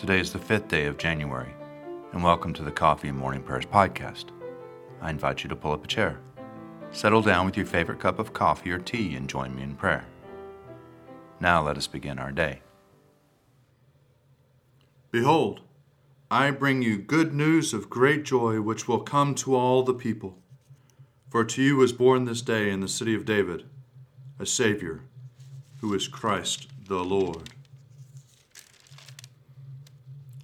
Today is the fifth day of January, and welcome to the Coffee and Morning Prayers podcast. I invite you to pull up a chair, settle down with your favorite cup of coffee or tea, and join me in prayer. Now let us begin our day. Behold, I bring you good news of great joy, which will come to all the people. For to you is born this day in the city of David a Savior, who is Christ the Lord.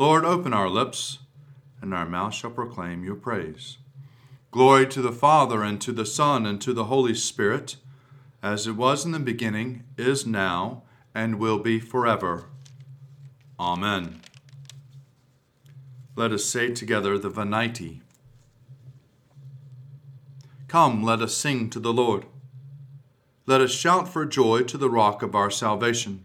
Lord, open our lips, and our mouth shall proclaim your praise. Glory to the Father, and to the Son, and to the Holy Spirit, as it was in the beginning, is now, and will be forever. Amen. Let us say together the Venite. Come, let us sing to the Lord. Let us shout for joy to the rock of our salvation.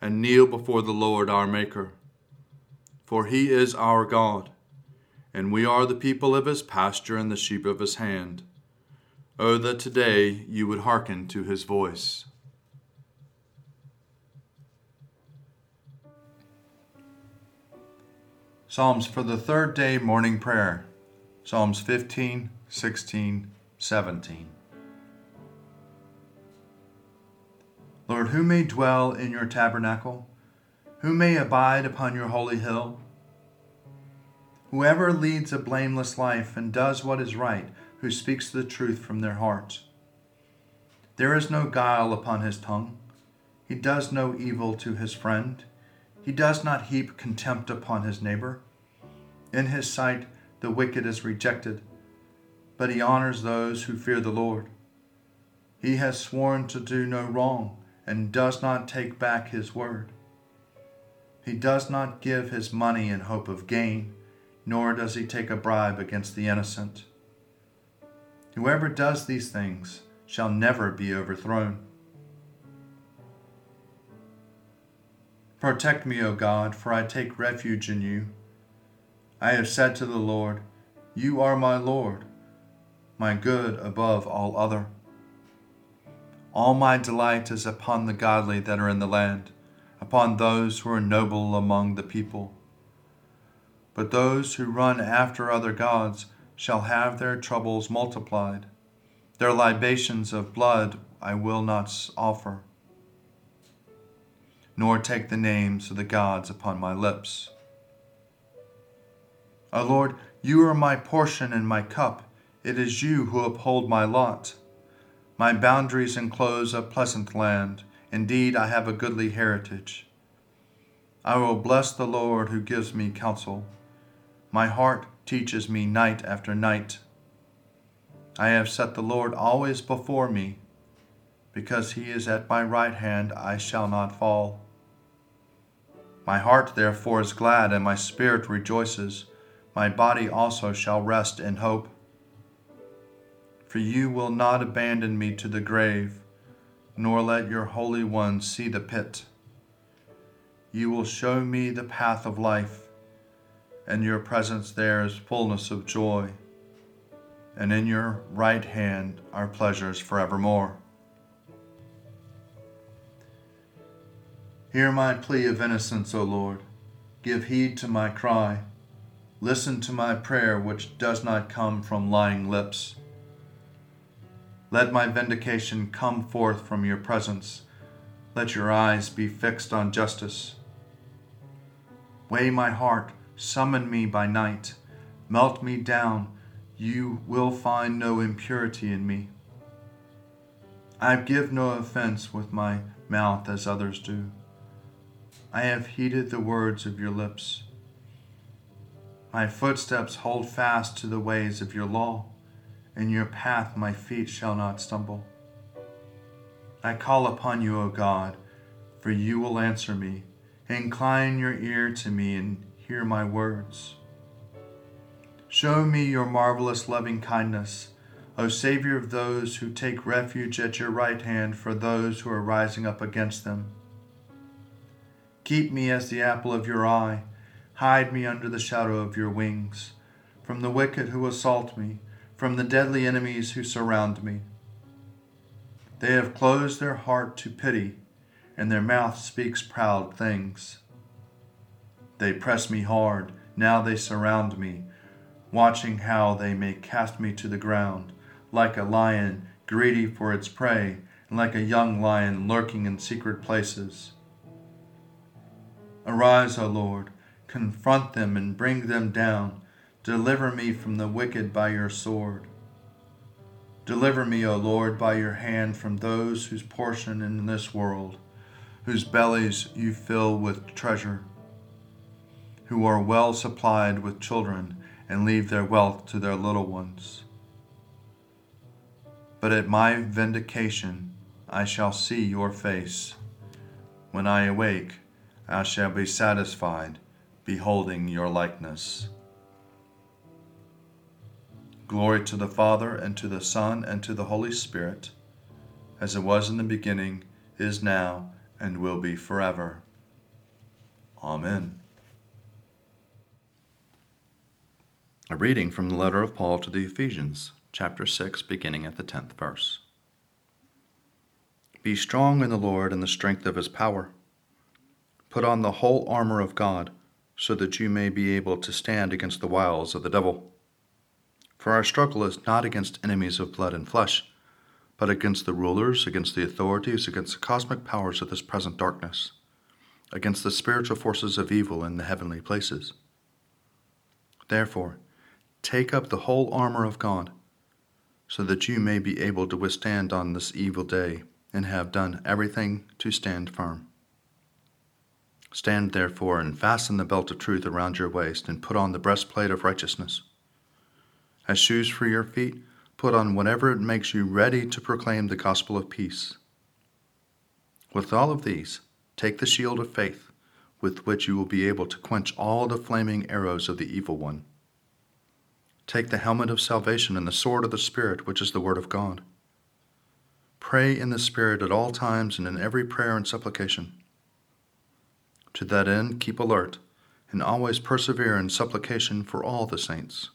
and kneel before the Lord our Maker. For he is our God, and we are the people of his pasture and the sheep of his hand. Oh, that today you would hearken to his voice. Psalms for the third day morning prayer Psalms 15, 16, 17. Lord, who may dwell in your tabernacle? Who may abide upon your holy hill? Whoever leads a blameless life and does what is right, who speaks the truth from their hearts. There is no guile upon his tongue. He does no evil to his friend. He does not heap contempt upon his neighbor. In his sight, the wicked is rejected, but he honors those who fear the Lord. He has sworn to do no wrong and does not take back his word. He does not give his money in hope of gain, nor does he take a bribe against the innocent. Whoever does these things shall never be overthrown. Protect me, O God, for I take refuge in you. I have said to the Lord, You are my Lord, my good above all other. All my delight is upon the godly that are in the land, upon those who are noble among the people. But those who run after other gods shall have their troubles multiplied. Their libations of blood I will not offer, nor take the names of the gods upon my lips. O Lord, you are my portion and my cup. It is you who uphold my lot. My boundaries enclose a pleasant land. Indeed, I have a goodly heritage. I will bless the Lord who gives me counsel. My heart teaches me night after night. I have set the Lord always before me. Because he is at my right hand, I shall not fall. My heart therefore is glad, and my spirit rejoices. My body also shall rest in hope for you will not abandon me to the grave, nor let your Holy One see the pit. You will show me the path of life. and your presence there is fullness of joy, and in your right hand are pleasures forevermore. Hear my plea of innocence, O Lord. Give heed to my cry. Listen to my prayer, which does not come from lying lips. Let my vindication come forth from your presence. Let your eyes be fixed on justice. Weigh my heart, summon me by night, melt me down. You will find no impurity in me. I give no offense with my mouth as others do. I have heeded the words of your lips. My footsteps hold fast to the ways of your law. In your path my feet shall not stumble. I call upon you, O God, for you will answer me. Incline your ear to me and hear my words. Show me your marvelous loving kindness, O Savior of those who take refuge at your right hand for those who are rising up against them. Keep me as the apple of your eye. Hide me under the shadow of your wings, from the wicked who assault me, from the deadly enemies who surround me. They have closed their heart to pity, and their mouth speaks proud things. They press me hard, now they surround me, watching how they may cast me to the ground, like a lion greedy for its prey, and like a young lion lurking in secret places. Arise, O Lord, confront them and bring them down. Deliver me from the wicked by your sword. Deliver me, O Lord, by your hand from those whose portion in this world, whose bellies you fill with treasure, who are well supplied with children and leave their wealth to their little ones. But at my vindication I shall see your face. When I awake, I shall be satisfied, beholding your likeness. Glory to the Father, and to the Son, and to the Holy Spirit, as it was in the beginning, is now, and will be forever. Amen. A reading from the letter of Paul to the Ephesians, chapter 6, beginning at the 10th verse. Be strong in the Lord and the strength of his power. Put on the whole armor of God, so that you may be able to stand against the wiles of the devil. For our struggle is not against enemies of blood and flesh, but against the rulers, against the authorities, against the cosmic powers of this present darkness, against the spiritual forces of evil in the heavenly places. Therefore, take up the whole armor of God, so that you may be able to withstand on this evil day, and have done everything to stand firm. Stand therefore and fasten the belt of truth around your waist, and put on the breastplate of righteousness. As shoes for your feet, put on whatever it makes you ready to proclaim the gospel of peace. With all of these, take the shield of faith, with which you will be able to quench all the flaming arrows of the evil one. Take the helmet of salvation and the sword of the Spirit, which is the Word of God. Pray in the Spirit at all times and in every prayer and supplication. To that end, keep alert, and always persevere in supplication for all the saints.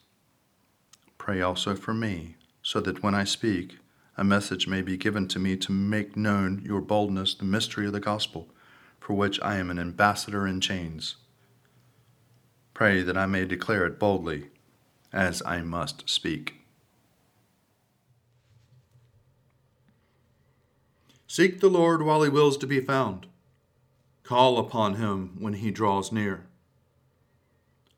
Pray also for me, so that when I speak, a message may be given to me to make known your boldness the mystery of the gospel, for which I am an ambassador in chains. Pray that I may declare it boldly, as I must speak. Seek the Lord while he wills to be found. Call upon him when he draws near.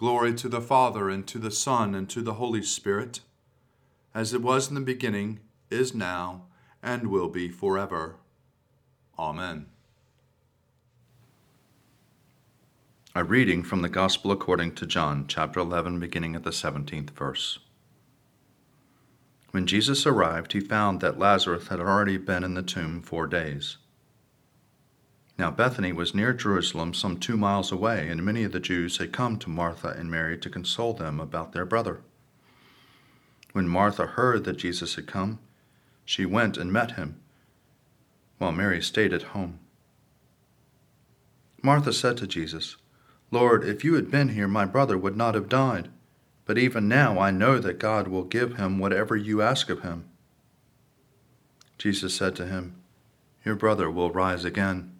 Glory to the Father, and to the Son, and to the Holy Spirit, as it was in the beginning, is now, and will be forever. Amen. A reading from the Gospel according to John, chapter 11, beginning at the 17th verse. When Jesus arrived, he found that Lazarus had already been in the tomb four days. Now Bethany was near Jerusalem, some two miles away, and many of the Jews had come to Martha and Mary to console them about their brother. When Martha heard that Jesus had come, she went and met him, while Mary stayed at home. Martha said to Jesus, Lord, if you had been here, my brother would not have died. But even now I know that God will give him whatever you ask of him. Jesus said to him, Your brother will rise again.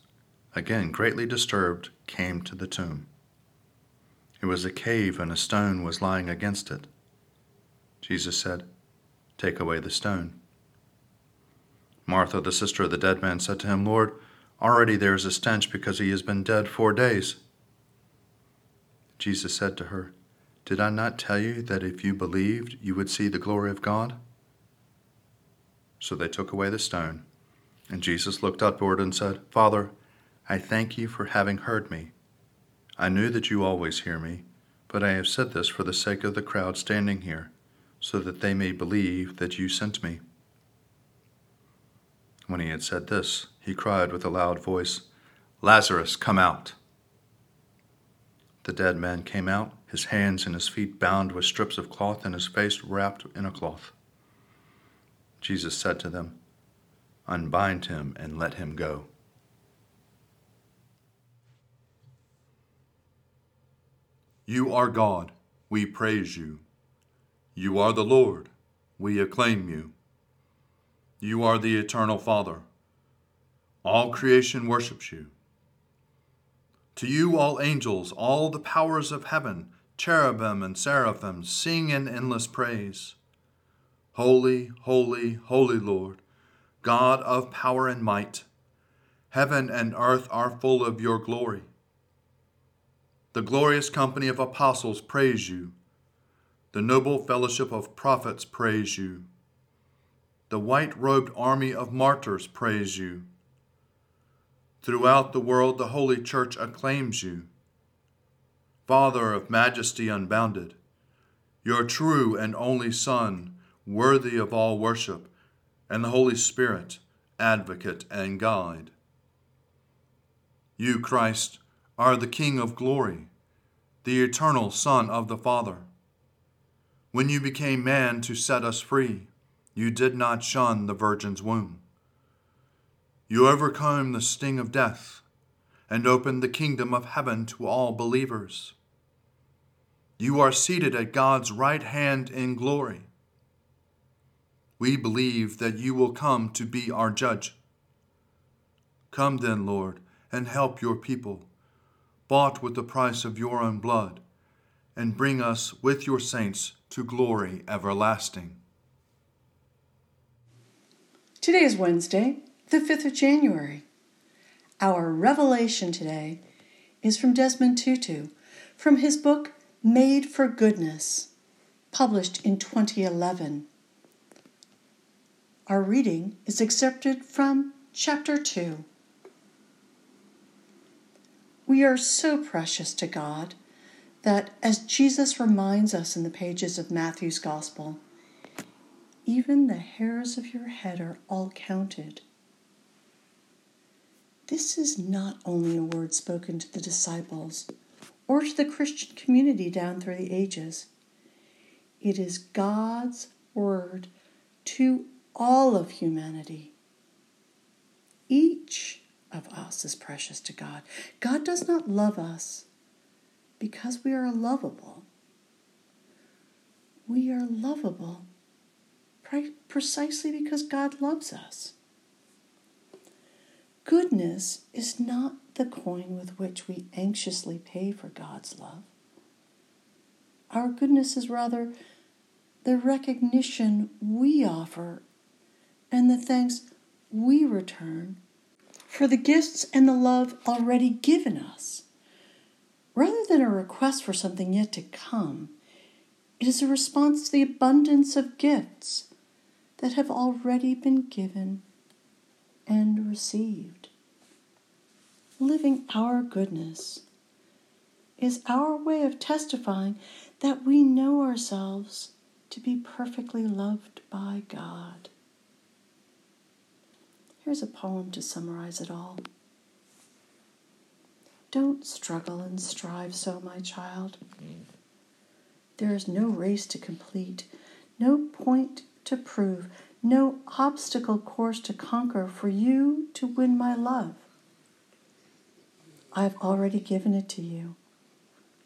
again greatly disturbed, came to the tomb. It was a cave, and a stone was lying against it. Jesus said, Take away the stone. Martha, the sister of the dead man, said to him, Lord, already there is a stench because he has been dead four days. Jesus said to her, Did I not tell you that if you believed, you would see the glory of God? So they took away the stone, and Jesus looked upward and said, Father, I thank you for having heard me. I knew that you always hear me, but I have said this for the sake of the crowd standing here, so that they may believe that you sent me. When he had said this, he cried with a loud voice, Lazarus, come out. The dead man came out, his hands and his feet bound with strips of cloth, and his face wrapped in a cloth. Jesus said to them, Unbind him and let him go. You are God, we praise you. You are the Lord, we acclaim you. You are the eternal Father. All creation worships you. To you, all angels, all the powers of heaven, cherubim and seraphim, sing in endless praise. Holy, holy, holy Lord, God of power and might, heaven and earth are full of your glory. The glorious company of apostles praise you. The noble fellowship of prophets praise you. The white robed army of martyrs praise you. Throughout the world, the Holy Church acclaims you. Father of majesty unbounded, your true and only Son, worthy of all worship, and the Holy Spirit, advocate and guide. You, Christ, are the King of glory, the eternal Son of the Father. When you became man to set us free, you did not shun the Virgin's womb. You overcome the sting of death and open the kingdom of heaven to all believers. You are seated at God's right hand in glory. We believe that you will come to be our judge. Come then, Lord, and help your people, bought with the price of your own blood, and bring us with your saints to glory everlasting. Today is Wednesday, the 5th of January. Our revelation today is from Desmond Tutu from his book Made for Goodness, published in 2011. Our reading is excerpted from chapter 2. We are so precious to God that, as Jesus reminds us in the pages of Matthew's Gospel, even the hairs of your head are all counted. This is not only a word spoken to the disciples or to the Christian community down through the ages. It is God's word to all of humanity. Each of us is precious to God. God does not love us because we are lovable. We are lovable precisely because God loves us. Goodness is not the coin with which we anxiously pay for God's love. Our goodness is rather the recognition we offer and the thanks we return for the gifts and the love already given us. Rather than a request for something yet to come, it is a response to the abundance of gifts that have already been given and received. Living our goodness is our way of testifying that we know ourselves to be perfectly loved by God. Here's a poem to summarize it all. Don't struggle and strive so, my child. There is no race to complete, no point to prove, no obstacle course to conquer for you to win my love. I have already given it to you.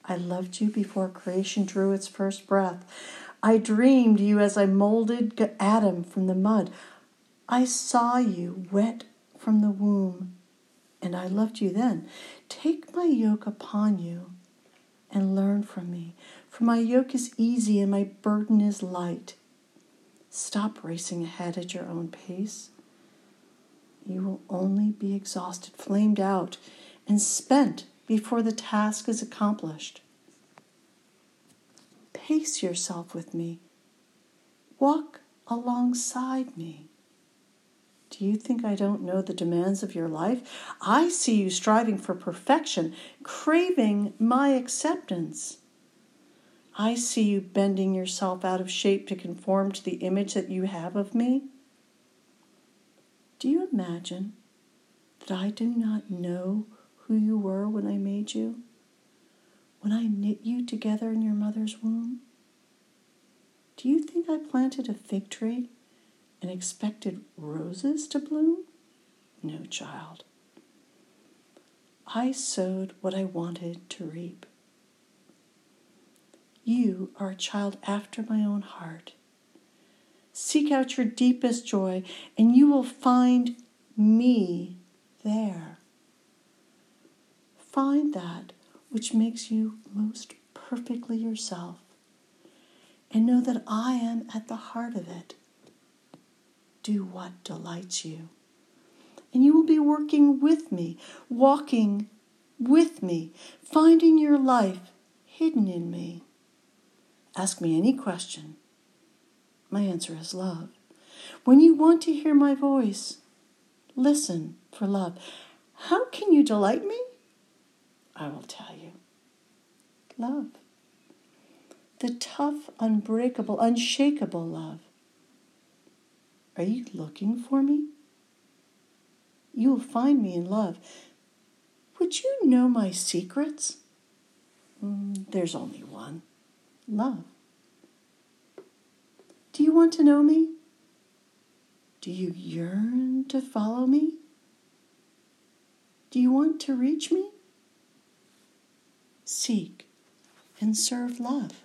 I loved you before creation drew its first breath. I dreamed you as I molded Adam from the mud. I saw you wet from the womb, and I loved you then. Take my yoke upon you and learn from me, for my yoke is easy and my burden is light. Stop racing ahead at your own pace. You will only be exhausted, flamed out, and spent before the task is accomplished. Pace yourself with me. Walk alongside me. Do you think I don't know the demands of your life? I see you striving for perfection, craving my acceptance. I see you bending yourself out of shape to conform to the image that you have of me. Do you imagine that I do not know who you were when I made you? When I knit you together in your mother's womb? Do you think I planted a fig tree and expected roses to bloom? No, child. I sowed what I wanted to reap. You are a child after my own heart. Seek out your deepest joy, and you will find me there. Find that which makes you most perfectly yourself, and know that I am at the heart of it. Do what delights you. And you will be working with me, walking with me, finding your life hidden in me. Ask me any question. My answer is love. When you want to hear my voice, listen for love. How can you delight me? I will tell you. Love. The tough, unbreakable, unshakable love. Are you looking for me? You will find me in love. Would you know my secrets? Mm, there's only one love. Do you want to know me? Do you yearn to follow me? Do you want to reach me? Seek and serve love.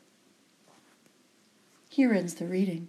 Here ends the reading.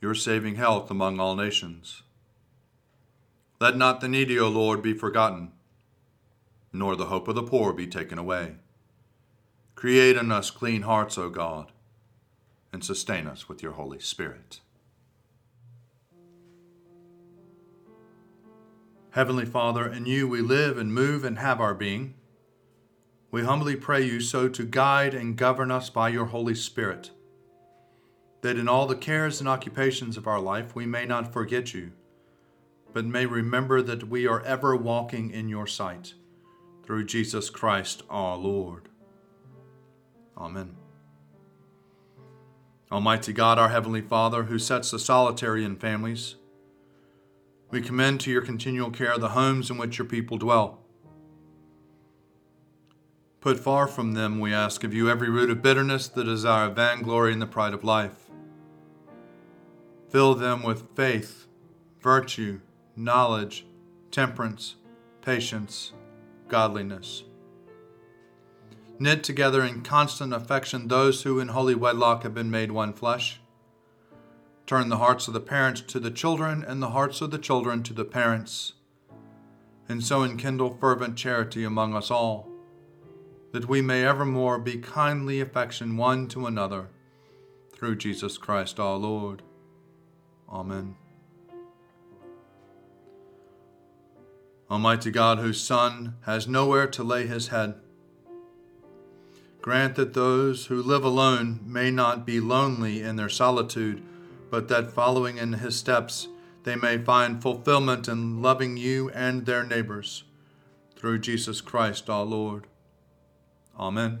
your saving health among all nations. Let not the needy, O Lord, be forgotten, nor the hope of the poor be taken away. Create in us clean hearts, O God, and sustain us with your Holy Spirit. Heavenly Father, in you we live and move and have our being. We humbly pray you so to guide and govern us by your Holy Spirit, that in all the cares and occupations of our life we may not forget you, but may remember that we are ever walking in your sight, through Jesus Christ our Lord. Amen. Almighty God, our Heavenly Father, who sets the solitary in families, we commend to your continual care the homes in which your people dwell Put far from them, we ask of you, every root of bitterness, the desire of vainglory, and the pride of life. Fill them with faith, virtue, knowledge, temperance, patience, godliness. Knit together in constant affection those who in holy wedlock have been made one flesh. Turn the hearts of the parents to the children, and the hearts of the children to the parents, and so enkindle fervent charity among us all that we may evermore be kindly affection one to another, through Jesus Christ our Lord. Amen. Almighty God, whose Son has nowhere to lay his head, grant that those who live alone may not be lonely in their solitude, but that following in his steps, they may find fulfillment in loving you and their neighbors. Through Jesus Christ our Lord. Amen.